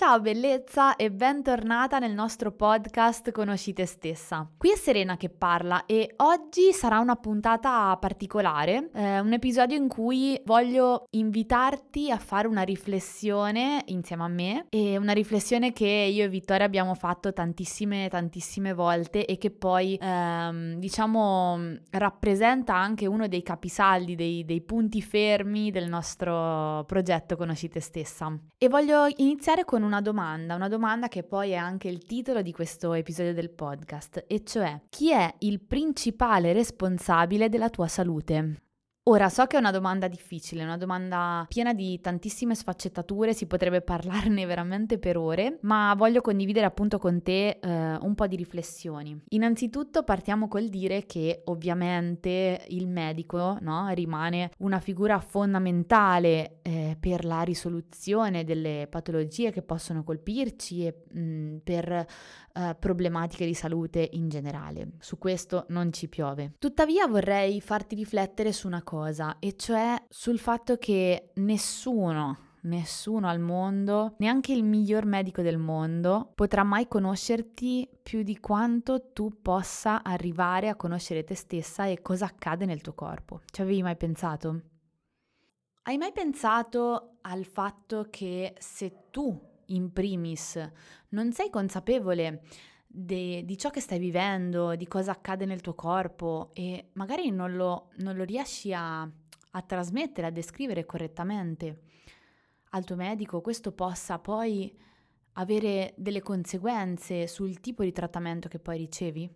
Ciao bellezza e bentornata nel nostro podcast Conosci te stessa. Qui è Serena che parla e oggi sarà una puntata particolare, eh, un episodio in cui voglio invitarti a fare una riflessione insieme a me e una riflessione che io e Vittoria abbiamo fatto tantissime tantissime volte e che poi ehm, diciamo rappresenta anche uno dei capisaldi, dei, dei punti fermi del nostro progetto Conosci te stessa. E voglio iniziare con un una domanda, una domanda che poi è anche il titolo di questo episodio del podcast, e cioè chi è il principale responsabile della tua salute? Ora, so che è una domanda difficile, una domanda piena di tantissime sfaccettature, si potrebbe parlarne veramente per ore, ma voglio condividere appunto con te eh, un po' di riflessioni. Innanzitutto partiamo col dire che ovviamente il medico no, rimane una figura fondamentale eh, per la risoluzione delle patologie che possono colpirci e mh, mm, per eh, problematiche di salute in generale. Su questo non ci piove. Tuttavia vorrei farti riflettere su una cosa, e cioè sul fatto che nessuno nessuno al mondo, neanche il miglior medico del mondo, potrà mai conoscerti più di quanto tu possa arrivare a conoscere te stessa e cosa accade nel tuo corpo. Ci avevi mai pensato? Hai mai pensato al fatto che se tu in primis non sei consapevole de, di ciò che stai vivendo, di cosa accade nel tuo corpo e magari non lo, non lo riesci a, a trasmettere, a descrivere correttamente al tuo medico, questo possa poi avere delle conseguenze sul tipo di trattamento che poi ricevi?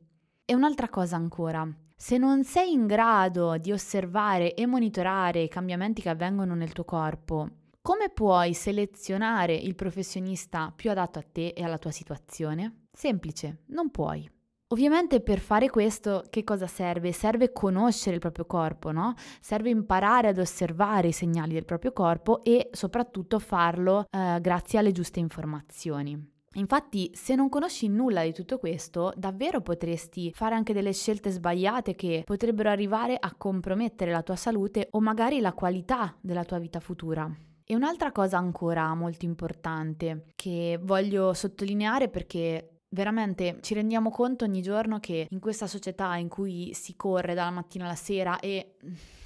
E un'altra cosa ancora, se non sei in grado di osservare e monitorare i cambiamenti che avvengono nel tuo corpo, come puoi selezionare il professionista più adatto a te e alla tua situazione? Semplice, non puoi. Ovviamente per fare questo che cosa serve? Serve conoscere il proprio corpo, no? Serve imparare ad osservare i segnali del proprio corpo e soprattutto farlo eh, grazie alle giuste informazioni. Infatti, se non conosci nulla di tutto questo, davvero potresti fare anche delle scelte sbagliate che potrebbero arrivare a compromettere la tua salute o magari la qualità della tua vita futura. E un'altra cosa ancora molto importante che voglio sottolineare perché veramente ci rendiamo conto ogni giorno che in questa società in cui si corre dalla mattina alla sera e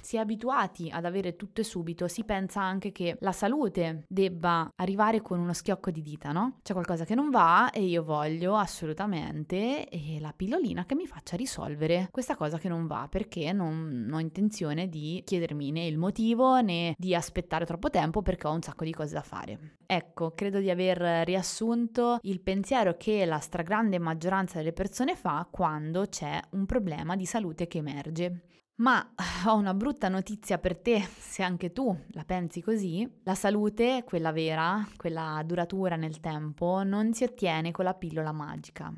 si è abituati ad avere tutto e subito, si pensa anche che la salute debba arrivare con uno schiocco di dita, no? C'è qualcosa che non va e io voglio assolutamente la pillolina che mi faccia risolvere questa cosa che non va, perché non, non ho intenzione di chiedermi né il motivo né di aspettare troppo tempo perché ho un sacco di cose da fare. Ecco, credo di aver riassunto il pensiero che la stragrande maggioranza delle persone fa quando c'è un problema di salute che emerge. Ma ho una brutta notizia per te, se anche tu la pensi così, la salute, quella vera, quella duratura nel tempo, non si ottiene con la pillola magica.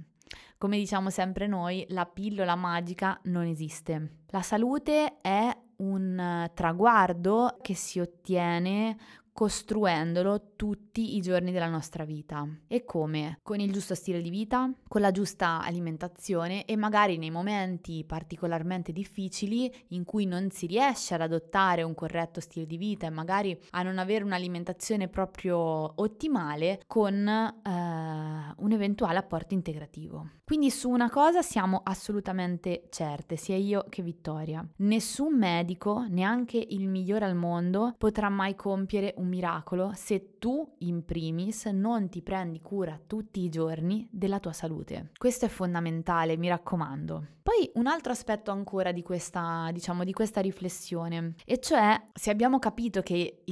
Come diciamo sempre noi, la pillola magica non esiste. La salute è un traguardo che si ottiene costruendolo tutti i giorni della nostra vita. E come? Con il giusto stile di vita, con la giusta alimentazione e magari nei momenti particolarmente difficili in cui non si riesce ad adottare un corretto stile di vita e magari a non avere un'alimentazione proprio ottimale con eh, un eventuale apporto integrativo. Quindi su una cosa siamo assolutamente certe, sia io che Vittoria. Nessun medico, neanche il migliore al mondo, potrà mai compiere un miracolo se tu, in primis, non ti prendi cura tutti i giorni della tua salute. Questo è fondamentale, mi raccomando. Poi un altro aspetto ancora di questa, diciamo, di questa riflessione, e cioè se abbiamo capito che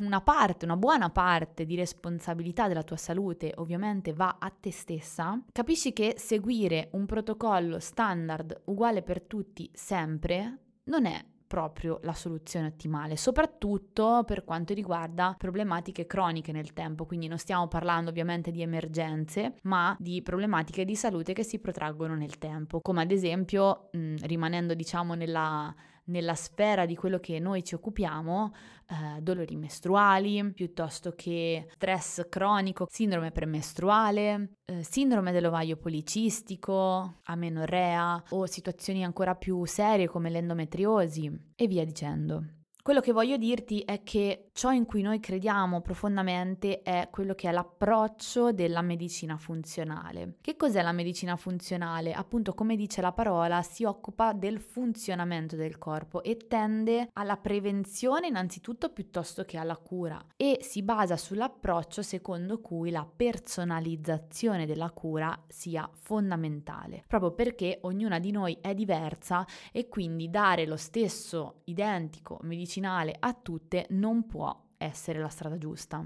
una parte, una buona parte di responsabilità della tua salute ovviamente va a te stessa, capisci che seguire un protocollo standard uguale per tutti sempre non è proprio la soluzione ottimale, soprattutto per quanto riguarda problematiche croniche nel tempo, quindi non stiamo parlando ovviamente di emergenze, ma di problematiche di salute che si protraggono nel tempo, come ad esempio, mh, rimanendo diciamo nella nella sfera di quello che noi ci occupiamo, eh, dolori mestruali, piuttosto che stress cronico, sindrome premestruale, eh, sindrome dell'ovaio policistico, amenorrea o situazioni ancora più serie come l'endometriosi e via dicendo. Quello che voglio dirti è che ciò in cui noi crediamo profondamente è quello che è l'approccio della medicina funzionale. Che cos'è la medicina funzionale? Appunto, come dice la parola, si occupa del funzionamento del corpo e tende alla prevenzione innanzitutto piuttosto che alla cura e si basa sull'approccio secondo cui la personalizzazione della cura sia fondamentale, proprio perché ognuna di noi è diversa e quindi dare lo stesso identico medicinale medicinale a tutte non può essere la strada giusta.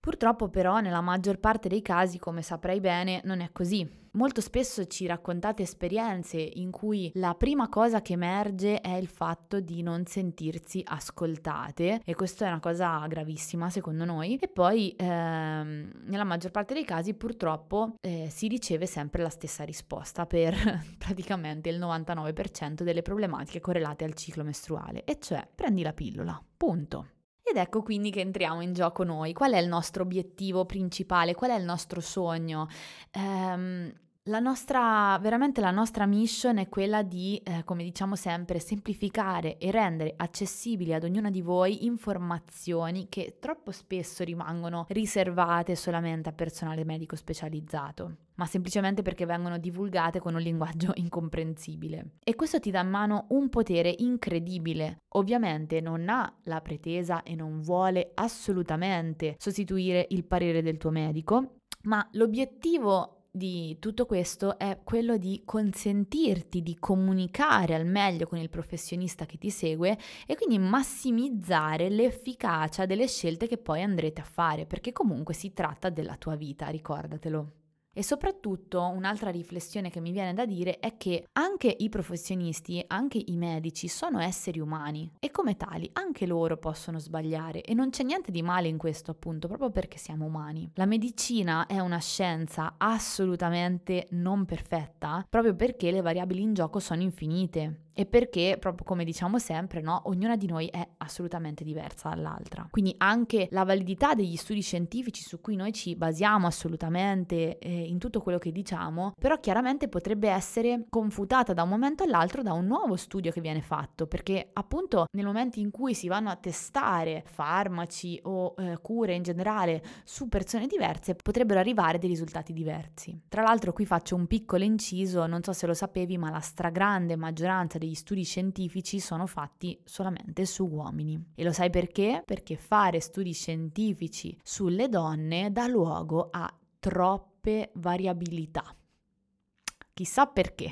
Purtroppo però nella maggior parte dei casi, come saprai bene, non è così. Molto spesso ci raccontate esperienze in cui la prima cosa che emerge è il fatto di non sentirsi ascoltate e questa è una cosa gravissima secondo noi e poi ehm, nella maggior parte dei casi purtroppo eh, si riceve sempre la stessa risposta per praticamente il 99% delle problematiche correlate al ciclo mestruale e cioè prendi la pillola, punto. Ed ecco quindi che entriamo in gioco noi. Qual è il nostro obiettivo principale? Qual è il nostro sogno? Ehm, la nostra, veramente la nostra mission è quella di, eh, come diciamo sempre, semplificare e rendere accessibili ad ognuna di voi informazioni che troppo spesso rimangono riservate solamente a personale medico specializzato, ma semplicemente perché vengono divulgate con un linguaggio incomprensibile. E questo ti dà in mano un potere incredibile. Ovviamente non ha la pretesa e non vuole assolutamente sostituire il parere del tuo medico, ma l'obiettivo di tutto questo è quello di consentirti di comunicare al meglio con il professionista che ti segue e quindi massimizzare l'efficacia delle scelte che poi andrete a fare, perché comunque si tratta della tua vita, ricordatelo. E soprattutto un'altra riflessione che mi viene da dire è che anche i professionisti, anche i medici sono esseri umani e come tali anche loro possono sbagliare e non c'è niente di male in questo appunto proprio perché siamo umani. La medicina è una scienza assolutamente non perfetta proprio perché le variabili in gioco sono infinite e perché, proprio come diciamo sempre, no, ognuna di noi è assolutamente diversa dall'altra. Quindi anche la validità degli studi scientifici su cui noi ci basiamo assolutamente eh, in tutto quello che diciamo, però chiaramente potrebbe essere confutata da un momento all'altro da un nuovo studio che viene fatto, perché appunto nel momento in cui si vanno a testare farmaci o eh, cure in generale su persone diverse, potrebbero arrivare dei risultati diversi. Tra l'altro qui faccio un piccolo inciso, non so se lo sapevi, ma la stragrande maggioranza degli studi scientifici sono fatti solamente su uomini. E lo sai perché? Perché fare studi scientifici sulle donne dà luogo a troppe variabilità. Chissà perché,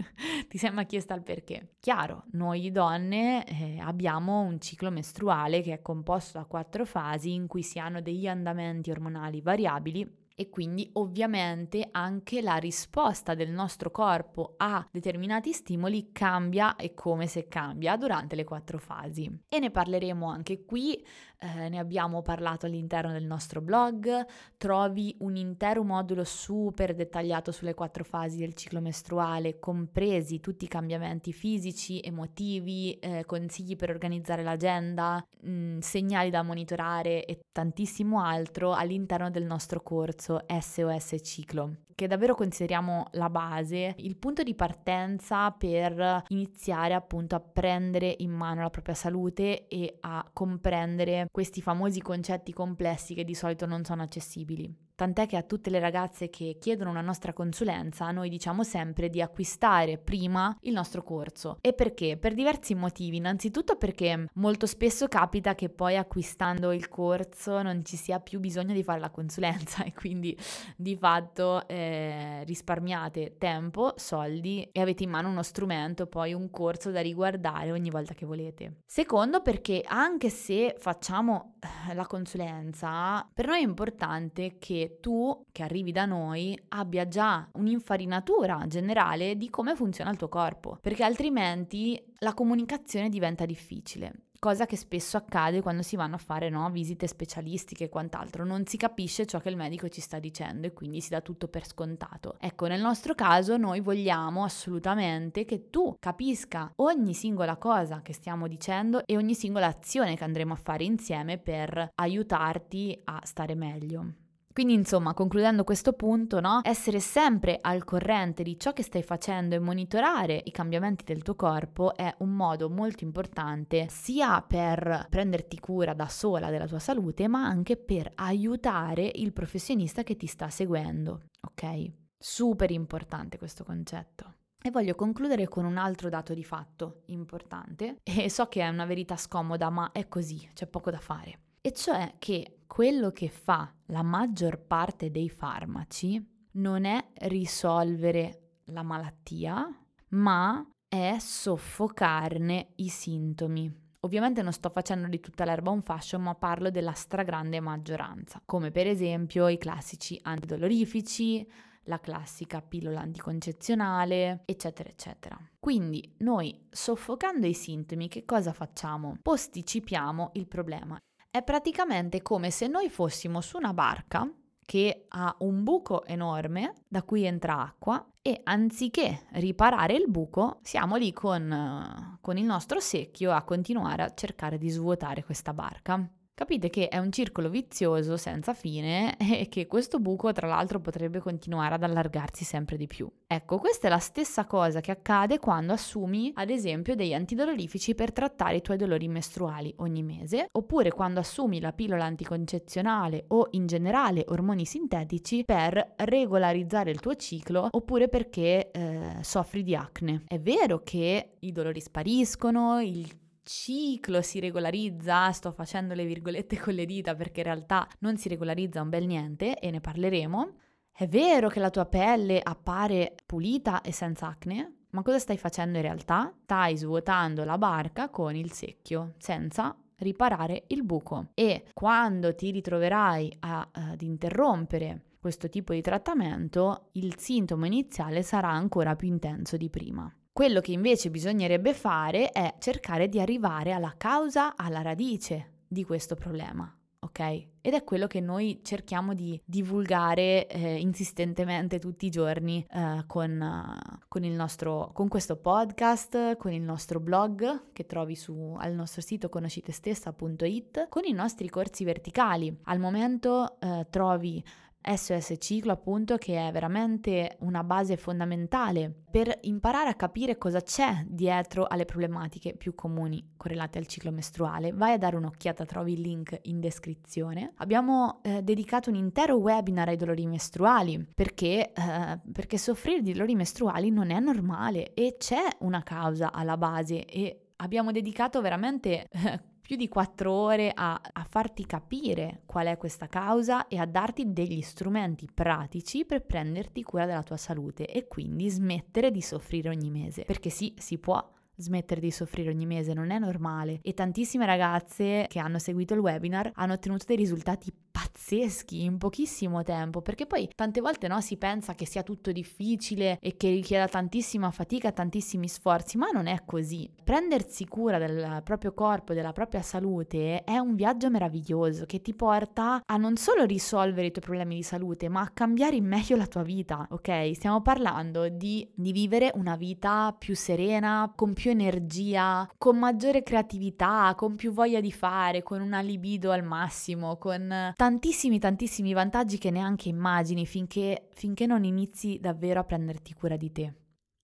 ti sei mai chiesta il perché? Chiaro, noi donne eh, abbiamo un ciclo mestruale che è composto da quattro fasi in cui si hanno degli andamenti ormonali variabili e quindi ovviamente anche la risposta del nostro corpo a determinati stimoli cambia e come se cambia durante le quattro fasi. E ne parleremo anche qui, eh, ne abbiamo parlato all'interno del nostro blog, trovi un intero modulo super dettagliato sulle quattro fasi del ciclo mestruale, compresi tutti i cambiamenti fisici, emotivi, eh, consigli per organizzare l'agenda, mh, mm, segnali da monitorare e tantissimo altro all'interno del nostro corso corso SOS Ciclo, che davvero consideriamo la base, il punto di partenza per iniziare appunto a prendere in mano la propria salute e a comprendere questi famosi concetti complessi che di solito non sono accessibili. Tant'è che a tutte le ragazze che chiedono una nostra consulenza noi diciamo sempre di acquistare prima il nostro corso. E perché? Per diversi motivi. Innanzitutto perché molto spesso capita che poi acquistando il corso non ci sia più bisogno di fare la consulenza e quindi di fatto eh, risparmiate tempo, soldi e avete in mano uno strumento, poi un corso da riguardare ogni volta che volete. Secondo perché anche se facciamo eh, la consulenza, per noi è importante che tu, che arrivi da noi, abbia già un'infarinatura generale di come funziona il tuo corpo, perché altrimenti la comunicazione diventa difficile cosa che spesso accade quando si vanno a fare no, visite specialistiche e quant'altro, non si capisce ciò che il medico ci sta dicendo e quindi si dà tutto per scontato. Ecco, nel nostro caso noi vogliamo assolutamente che tu capisca ogni singola cosa che stiamo dicendo e ogni singola azione che andremo a fare insieme per aiutarti a stare meglio. Quindi insomma, concludendo questo punto, no? essere sempre al corrente di ciò che stai facendo e monitorare i cambiamenti del tuo corpo è un modo molto importante sia per prenderti cura da sola della tua salute, ma anche per aiutare il professionista che ti sta seguendo, ok? Super importante questo concetto. E voglio concludere con un altro dato di fatto importante, e so che è una verità scomoda, ma è così, c'è poco da fare e cioè che quello che fa la maggior parte dei farmaci non è risolvere la malattia, ma è soffocarne i sintomi. Ovviamente non sto facendo di tutta l'erba un fascio, ma parlo della stragrande maggioranza, come per esempio i classici antidolorifici, la classica pillola anticoncezionale, eccetera, eccetera. Quindi noi soffocando i sintomi che cosa facciamo? Posticipiamo il problema è praticamente come se noi fossimo su una barca che ha un buco enorme da cui entra acqua e anziché riparare il buco siamo lì con, con il nostro secchio a continuare a cercare di svuotare questa barca. Capite che è un circolo vizioso senza fine e che questo buco tra l'altro potrebbe continuare ad allargarsi sempre di più. Ecco, questa è la stessa cosa che accade quando assumi ad esempio degli antidolorifici per trattare i tuoi dolori mestruali ogni mese, oppure quando assumi la pillola anticoncezionale o in generale ormoni sintetici per regolarizzare il tuo ciclo oppure perché eh, soffri di acne. È vero che i dolori spariscono, il ciclo si regolarizza, sto facendo le virgolette con le dita perché in realtà non si regolarizza un bel niente e ne parleremo. È vero che la tua pelle appare pulita e senza acne, ma cosa stai facendo in realtà? Stai svuotando la barca con il secchio, senza riparare il buco. E quando ti ritroverai a, ad interrompere questo tipo di trattamento, il sintomo iniziale sarà ancora più intenso di prima. Quello che invece bisognerebbe fare è cercare di arrivare alla causa, alla radice di questo problema. Ok? Ed è quello che noi cerchiamo di divulgare eh, insistentemente tutti i giorni eh, con, uh, con, nostro, con, questo podcast, con il nostro blog che trovi su, al nostro sito conoscitestessa.it, con i nostri corsi verticali. Al momento eh, trovi SOS Ciclo appunto che è veramente una base fondamentale per imparare a capire cosa c'è dietro alle problematiche più comuni correlate al ciclo mestruale. Vai a dare un'occhiata, trovi il link in descrizione. Abbiamo eh, dedicato un intero webinar ai dolori mestruali perché, eh, perché soffrire di dolori mestruali non è normale e c'è una causa alla base e abbiamo dedicato veramente eh, più di quattro ore a, a, farti capire qual è questa causa e a darti degli strumenti pratici per prenderti cura della tua salute e quindi smettere di soffrire ogni mese. Perché sì, si può smettere di soffrire ogni mese, non è normale. E tantissime ragazze che hanno seguito il webinar hanno ottenuto dei risultati pazzeschi in pochissimo tempo, perché poi tante volte no, si pensa che sia tutto difficile e che richieda tantissima fatica, tantissimi sforzi, ma non è così. Prendersi cura del proprio corpo, della propria salute è un viaggio meraviglioso che ti porta a non solo risolvere i tuoi problemi di salute, ma a cambiare in meglio la tua vita, ok? Stiamo parlando di, di vivere una vita più serena, con più energia, con maggiore creatività, con più voglia di fare, con una libido al massimo, con tantissimi tantissimi vantaggi che neanche immagini finché, finché non inizi davvero a prenderti cura di te.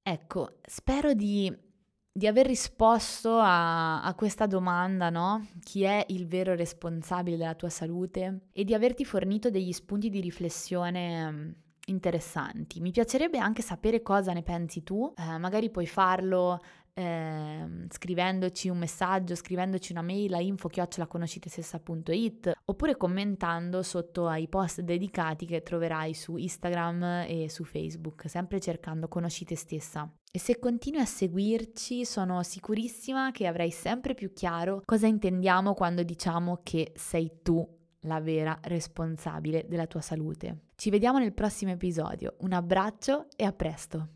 Ecco, spero di, di aver risposto a, a, questa domanda, no? Chi è il vero responsabile della tua salute? E di averti fornito degli spunti di riflessione mm, interessanti. Mi piacerebbe anche sapere cosa ne pensi tu, eh, magari puoi farlo eh, scrivendoci un messaggio, scrivendoci una mail a info-conoscitestessa.it oppure commentando sotto ai post dedicati che troverai su Instagram e su Facebook, sempre cercando Conosci te stessa. E se continui a seguirci sono sicurissima che avrai sempre più chiaro cosa intendiamo quando diciamo che sei tu la vera responsabile della tua salute. Ci vediamo nel prossimo episodio. Un abbraccio e a presto.